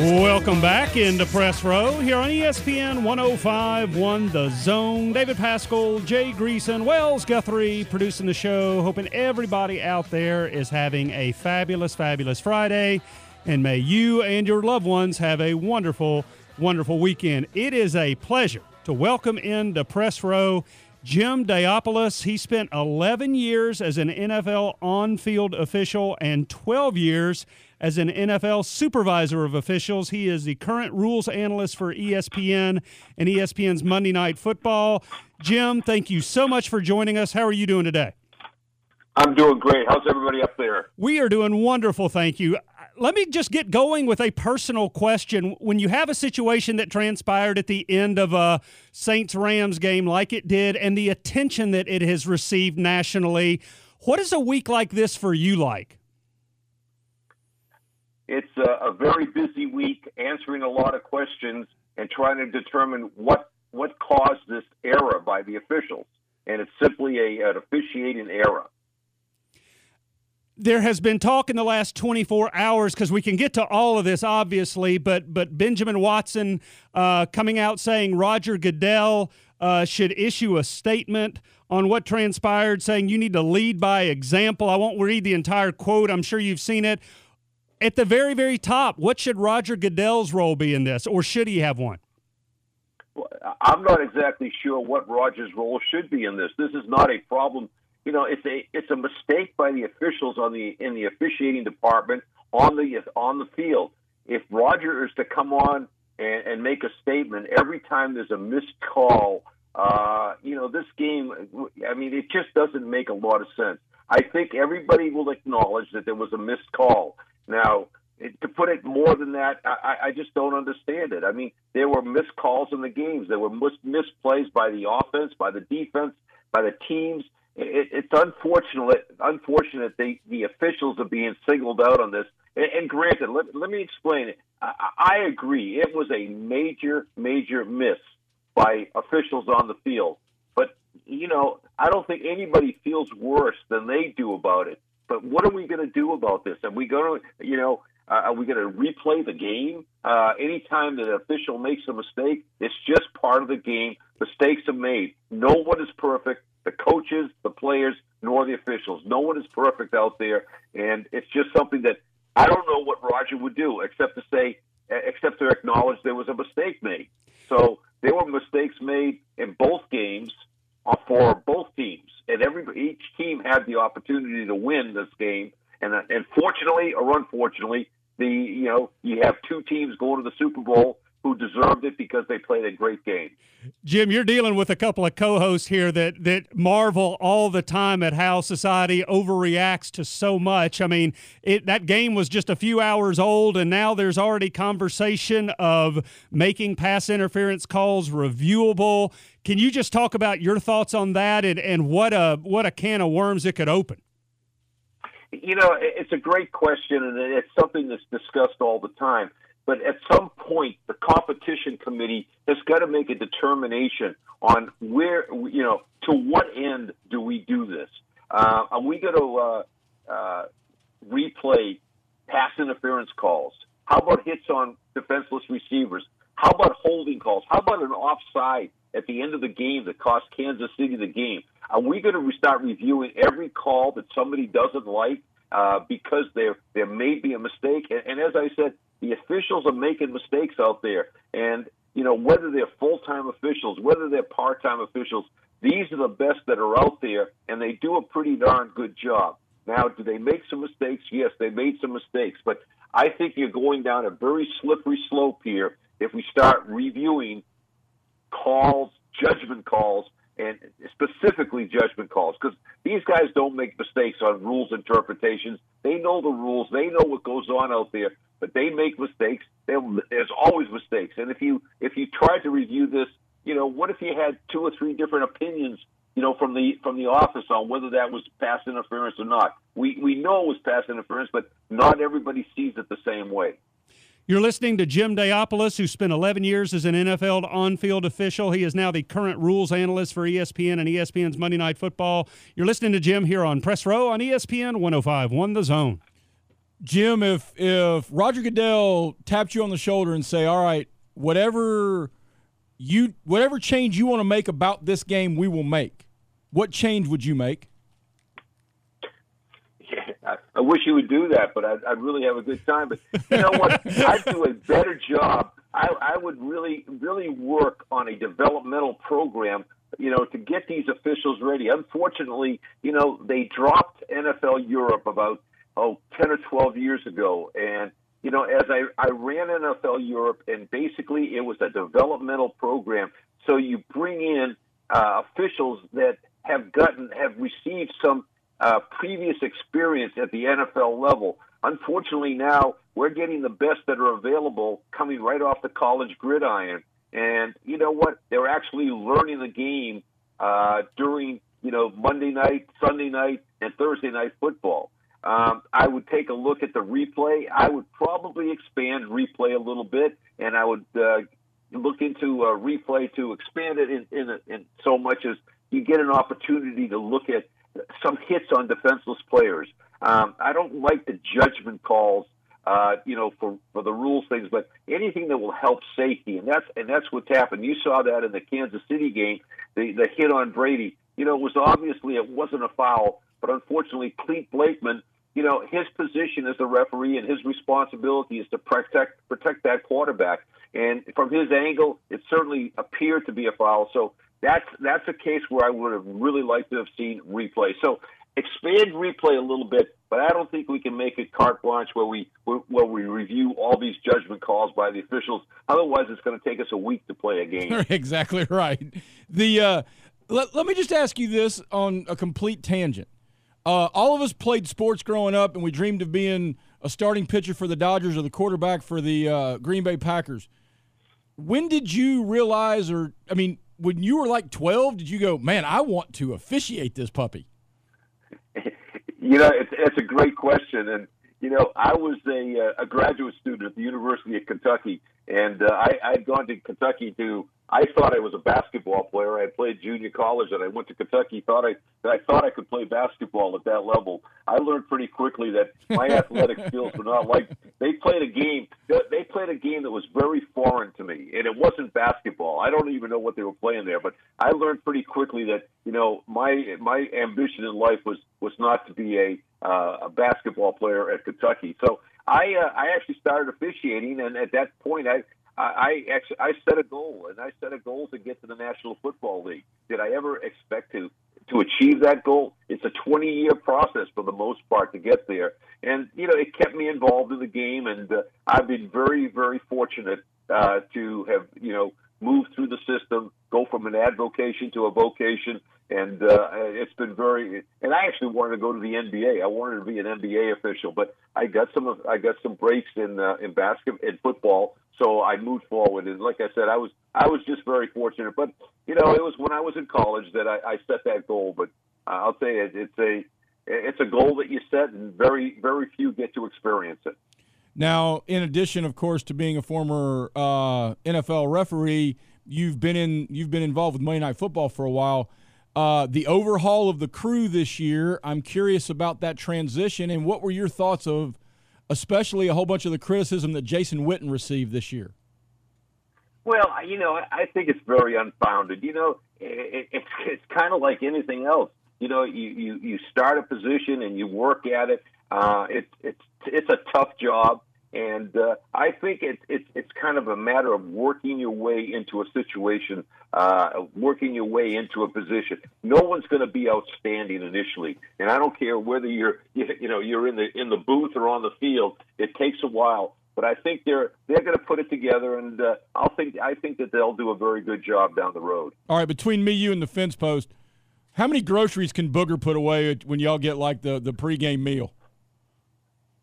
Welcome back into Press Row here on ESPN 1051 The Zone. David Pascal, Jay Greason, Wells Guthrie producing the show. Hoping everybody out there is having a fabulous, fabulous Friday. And may you and your loved ones have a wonderful, wonderful weekend. It is a pleasure to welcome into Press Row Jim Daopoulos. He spent 11 years as an NFL on field official and 12 years as an NFL supervisor of officials. He is the current rules analyst for ESPN and ESPN's Monday Night Football. Jim, thank you so much for joining us. How are you doing today? I'm doing great. How's everybody up there? We are doing wonderful, thank you. Let me just get going with a personal question. When you have a situation that transpired at the end of a Saints Rams game like it did and the attention that it has received nationally, what is a week like this for you like? It's a, a very busy week, answering a lot of questions and trying to determine what what caused this error by the officials. And it's simply a, an officiating error. there has been talk in the last 24 hours because we can get to all of this obviously but but benjamin watson uh, coming out saying roger goodell uh, should issue a statement on what transpired saying you need to lead by example i won't read the entire quote i'm sure you've seen it at the very very top what should roger goodell's role be in this or should he have one I'm not exactly sure what Rogers' role should be in this. This is not a problem. You know, it's a it's a mistake by the officials on the in the officiating department on the on the field. If Roger is to come on and, and make a statement every time there's a missed call, uh, you know, this game. I mean, it just doesn't make a lot of sense. I think everybody will acknowledge that there was a missed call. Now, to put it more than that, I, I just don't understand it. I mean, there were missed calls in the games. There were mis- missed plays by the offense, by the defense, by the teams. It, it's unfortunate. Unfortunate the the officials are being singled out on this. And, and granted, let, let me explain it. I, I agree. It was a major, major miss by officials on the field. But you know, I don't think anybody feels worse than they do about it. But what are we going to do about this? Are we going to, you know, uh, are we going to replay the game? Uh, anytime that an official makes a mistake, it's just part of the game. Mistakes are made. No one is perfect. The coaches, the players, nor the officials. No one is perfect out there, and it's just something that I don't know what Roger would do except to say, except to acknowledge there was a mistake made. So there were mistakes made in both games uh, for every each team had the opportunity to win this game. And, uh, and fortunately or unfortunately, the you know you have two teams going to the Super Bowl who deserved it because they played a great game. Jim, you're dealing with a couple of co-hosts here that that marvel all the time at how society overreacts to so much. I mean, it, that game was just a few hours old, and now there's already conversation of making pass interference calls reviewable. Can you just talk about your thoughts on that and, and what a what a can of worms it could open? You know, it's a great question, and it's something that's discussed all the time. But at some point, the competition committee has got to make a determination on where, you know, to what end do we do this? Uh, are we going to uh, uh, replay pass interference calls? How about hits on defenseless receivers? How about holding calls? How about an offside at the end of the game that cost Kansas City the game? Are we going to start reviewing every call that somebody doesn't like uh, because there there may be a mistake? And, and as I said, the officials are making mistakes out there, and you know whether they're full time officials, whether they're part time officials, these are the best that are out there, and they do a pretty darn good job. Now, do they make some mistakes? Yes, they made some mistakes, but I think you're going down a very slippery slope here if we start reviewing calls, judgment calls, and specifically judgment calls, because these guys don't make mistakes on rules interpretations. They know the rules. They know what goes on out there, but they make mistakes. They'll, there's always mistakes, and if you if you try to review this, you know, what if you had two or three different opinions, you know, from the from the office on whether that was pass interference or not? We we know it was pass interference, but not everybody sees it the same way. You're listening to Jim Daopoulos, who spent 11 years as an NFL on field official. He is now the current rules analyst for ESPN and ESPN's Monday Night Football. You're listening to Jim here on Press Row on ESPN 105.1 The Zone. Jim, if if Roger Goodell tapped you on the shoulder and say, "All right, whatever you whatever change you want to make about this game, we will make," what change would you make? I, wish you would do that, but I'd, I'd really have a good time. But you know what? I'd do a better job. I, I would really, really work on a developmental program, you know, to get these officials ready. Unfortunately, you know, they dropped NFL Europe about oh 10 or 12 years ago, and you know, as I, I ran NFL Europe, and basically it was a developmental program. So you bring in uh, officials that have gotten have received some uh, previous experience at the NFL level. Unfortunately, now we're getting the best that are available coming right off the college gridiron. And you know what? They're actually learning the game uh, during you know Monday night, Sunday night, and Thursday night football. Um, I would take a look at the replay. I would probably expand replay a little bit, and I would uh, look into uh, replay to expand it in, in, in so much as you get an opportunity to look at some hits on defenseless players. Um, I don't like the judgment calls, uh, you know, for, for the rules things, but anything that will help safety, and that's and that's what's happened. You saw that in the Kansas City game, the the hit on Brady. You know, it was obviously it wasn't a foul, but unfortunately, Clete Blakeman, you know, his position as the referee and his responsibility is to protect protect that quarterback. And from his angle, it certainly appeared to be a foul. So that's that's a case where I would have really liked to have seen replay. So expand replay a little bit, but I don't think we can make it carte blanche where we where we review all these judgment calls by the officials. Otherwise, it's going to take us a week to play a game. exactly right. The uh, let, let me just ask you this on a complete tangent. Uh, all of us played sports growing up, and we dreamed of being a starting pitcher for the Dodgers or the quarterback for the uh, Green Bay Packers. When did you realize, or I mean, when you were like 12, did you go, man, I want to officiate this puppy? you know, it's, it's a great question. And, you know, I was a, uh, a graduate student at the University of Kentucky, and uh, I, I'd gone to Kentucky to I thought I was a basketball player. I played junior college, and I went to Kentucky. Thought I that I thought I could play basketball at that level. I learned pretty quickly that my athletic skills were not like they played a game. They played a game that was very foreign to me, and it wasn't basketball. I don't even know what they were playing there, but I learned pretty quickly that you know my my ambition in life was was not to be a uh, a basketball player at Kentucky. So I uh, I actually started officiating, and at that point, I I actually I set a goal, and I set a goal to get to the National Football League. Did I ever expect to to achieve that goal? It's a 20 year process for the most part to get there, and you know it kept me involved in the game, and uh, I've been very very fortunate uh, to have you know moved through the system, go from an advocation to a vocation, and uh, it's been very. And I actually wanted to go to the NBA. I wanted to be an NBA official, but I got some. I got some breaks in uh, in basketball, in football, so I moved forward. And like I said, I was I was just very fortunate. But you know, it was when I was in college that I, I set that goal. But uh, I'll say you, it's a it's a goal that you set, and very very few get to experience it. Now, in addition, of course, to being a former uh, NFL referee, you've been in you've been involved with Monday Night Football for a while. Uh, the overhaul of the crew this year, I'm curious about that transition and what were your thoughts of, especially a whole bunch of the criticism that Jason Witten received this year? Well, you know, I think it's very unfounded. You know, it, it's it's kind of like anything else. You know, you, you you start a position and you work at it. Uh, it's it's it's a tough job. And uh, I think it's it's it's kind of a matter of working your way into a situation, uh, working your way into a position. No one's going to be outstanding initially, and I don't care whether you're you know you're in the in the booth or on the field. It takes a while, but I think they're they're going to put it together, and uh, I'll think I think that they'll do a very good job down the road. All right, between me, you, and the fence post, how many groceries can Booger put away when y'all get like the the pregame meal?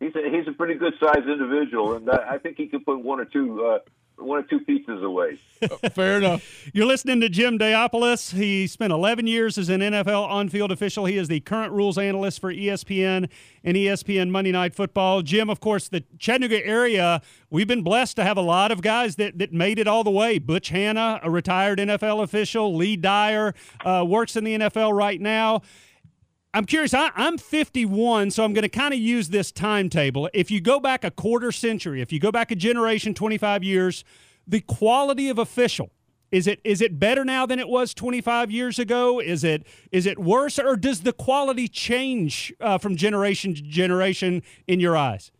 He's a, he's a pretty good sized individual, and I, I think he could put one or two uh, one or two pizzas away. Fair enough. You're listening to Jim Daopoulos. He spent 11 years as an NFL on-field official. He is the current rules analyst for ESPN and ESPN Monday Night Football. Jim, of course, the Chattanooga area, we've been blessed to have a lot of guys that, that made it all the way. Butch Hanna, a retired NFL official. Lee Dyer uh, works in the NFL right now. I'm curious. I, I'm 51, so I'm going to kind of use this timetable. If you go back a quarter century, if you go back a generation, 25 years, the quality of official is it is it better now than it was 25 years ago? Is it is it worse, or does the quality change uh, from generation to generation in your eyes?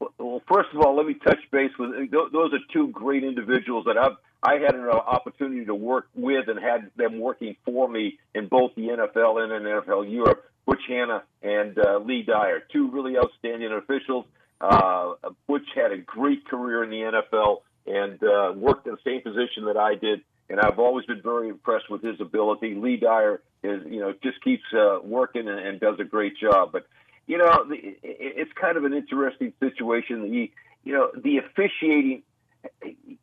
Well, first of all, let me touch base with those are two great individuals that I've I had an opportunity to work with and had them working for me in both the NFL and in NFL Europe. Butch Hanna and uh, Lee Dyer, two really outstanding officials. Uh, Butch had a great career in the NFL and uh, worked in the same position that I did, and I've always been very impressed with his ability. Lee Dyer is, you know, just keeps uh, working and, and does a great job. But you know, the, it's kind of an interesting situation. The you know the officiating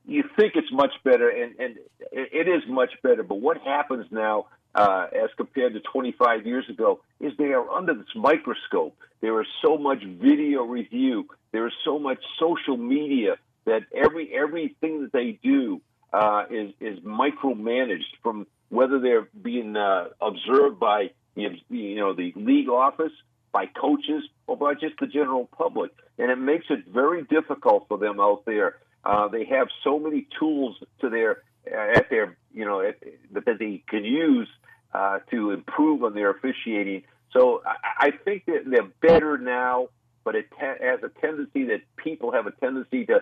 you think it's much better, and, and it is much better. But what happens now, uh, as compared to 25 years ago, is they are under this microscope. There is so much video review. There is so much social media that every everything that they do uh, is is micromanaged from whether they're being uh, observed by you know the league office, by coaches, or by just the general public, and it makes it very difficult for them out there uh, they have so many tools to their uh, at their you know at, that they can use uh, to improve on their officiating. So I, I think that they're better now, but it te- has a tendency that people have a tendency to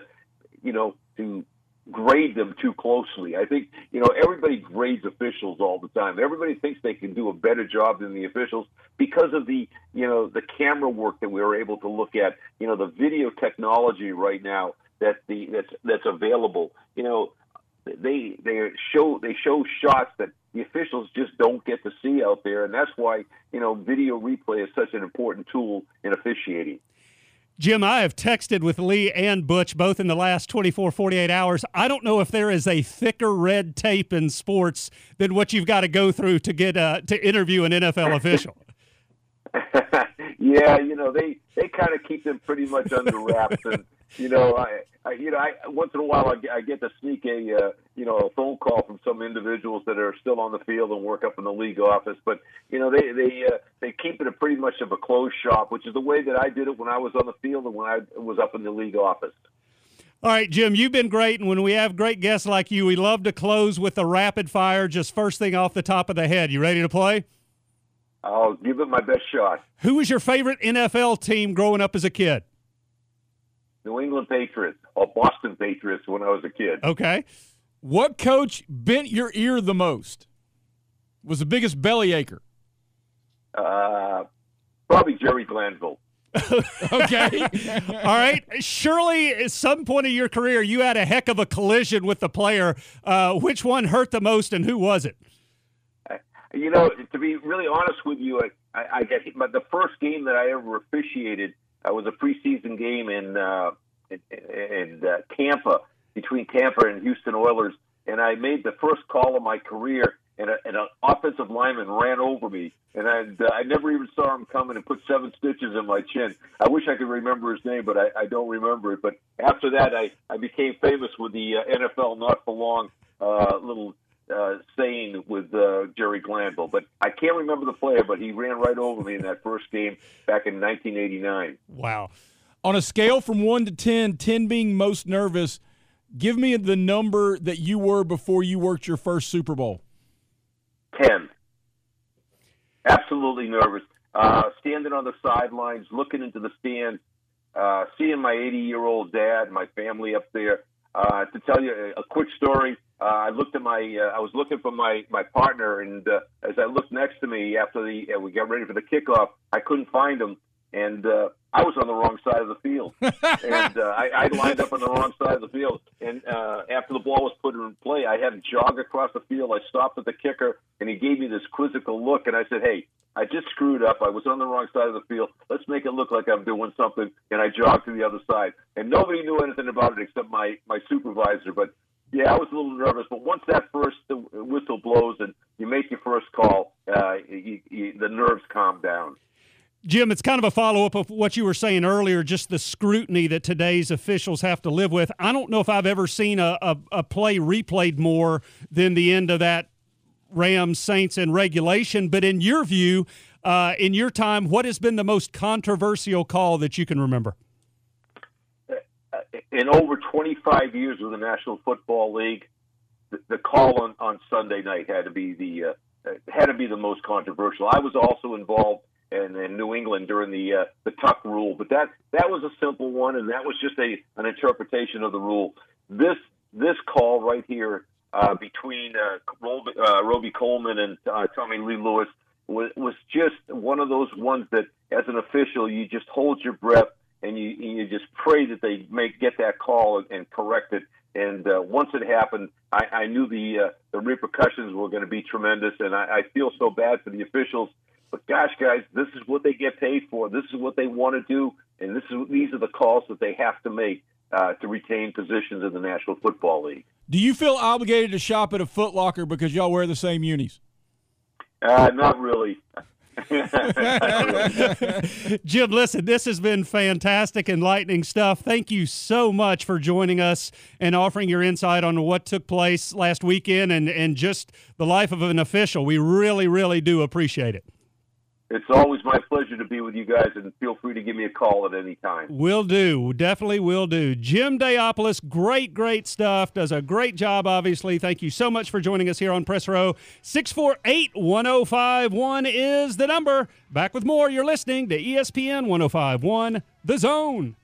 you know to grade them too closely. I think you know everybody grades officials all the time. Everybody thinks they can do a better job than the officials because of the you know the camera work that we are able to look at. You know the video technology right now that the that's that's available. You know, they they show they show shots that the officials just don't get to see out there, and that's why you know video replay is such an important tool in officiating. Jim, I have texted with Lee and Butch both in the last 24, 48 hours. I don't know if there is a thicker red tape in sports than what you've got to go through to get uh, to interview an NFL official. yeah, you know they they kind of keep them pretty much under wraps, and you know I, I you know I once in a while I, I get to sneak a uh, you know a phone call from some individuals that are still on the field and work up in the league office, but you know they they uh, they keep it a pretty much of a closed shop, which is the way that I did it when I was on the field and when I was up in the league office. All right, Jim, you've been great, and when we have great guests like you, we love to close with a rapid fire, just first thing off the top of the head. You ready to play? I'll give it my best shot. Who was your favorite NFL team growing up as a kid? New England Patriots or Boston Patriots when I was a kid. Okay. What coach bent your ear the most? Was the biggest bellyacher? Uh, probably Jerry Glanville. okay. All right. Surely, at some point in your career, you had a heck of a collision with the player. Uh, which one hurt the most, and who was it? You know, to be really honest with you, I, I, I get but the first game that I ever officiated uh, was a preseason game in uh, in, in uh, Tampa between Tampa and Houston Oilers, and I made the first call of my career, and, a, and an offensive lineman ran over me, and I, uh, I never even saw him coming and put seven stitches in my chin. I wish I could remember his name, but I, I don't remember it. But after that, I, I became famous with the uh, NFL not for long uh, little uh, saying with uh, Jerry Glanville, but I can't remember the player, but he ran right over me in that first game back in 1989. Wow. On a scale from 1 to 10, 10 being most nervous, give me the number that you were before you worked your first Super Bowl. 10. Absolutely nervous. Uh, standing on the sidelines, looking into the stands, uh, seeing my 80 year old dad, my family up there. Uh, to tell you a, a quick story, uh, I looked at my, uh, I was looking for my, my partner, and uh, as I looked next to me after the, uh, we got ready for the kickoff, I couldn't find him. and uh, I was on the wrong side of the field, and uh, I, I lined up on the wrong side of the field. And uh, after the ball was put in play, I had to jog across the field. I stopped at the kicker, and he gave me this quizzical look, and I said, "Hey, I just screwed up. I was on the wrong side of the field. Let's make it look like I'm doing something." And I jogged to the other side, and nobody knew anything about it except my my supervisor. But yeah, I was a little nervous, but once that first whistle blows and you make your first call, uh, you, you, the nerves calm down. Jim, it's kind of a follow up of what you were saying earlier, just the scrutiny that today's officials have to live with. I don't know if I've ever seen a, a, a play replayed more than the end of that Rams Saints in regulation. But in your view, uh, in your time, what has been the most controversial call that you can remember? In over 25 years of the National Football League, the, the call on, on Sunday night had to be the uh, had to be the most controversial. I was also involved and in New England during the uh, the Tuck rule. But that that was a simple one, and that was just a an interpretation of the rule. This this call right here uh, between uh, Robey, uh, Robey-Coleman and uh, Tommy Lee Lewis was, was just one of those ones that, as an official, you just hold your breath and you you just pray that they make get that call and, and correct it. And uh, once it happened, I, I knew the uh, the repercussions were going to be tremendous, and I, I feel so bad for the officials but gosh, guys, this is what they get paid for. This is what they want to do, and this is these are the calls that they have to make uh, to retain positions in the National Football League. Do you feel obligated to shop at a Foot Locker because y'all wear the same unis? Uh, not really. Jim, listen, this has been fantastic, enlightening stuff. Thank you so much for joining us and offering your insight on what took place last weekend and, and just the life of an official. We really, really do appreciate it. It's always my pleasure to be with you guys, and feel free to give me a call at any time. Will do. Definitely will do. Jim Daopoulos, great, great stuff. Does a great job, obviously. Thank you so much for joining us here on Press Row. 648 1051 is the number. Back with more. You're listening to ESPN 1051, The Zone.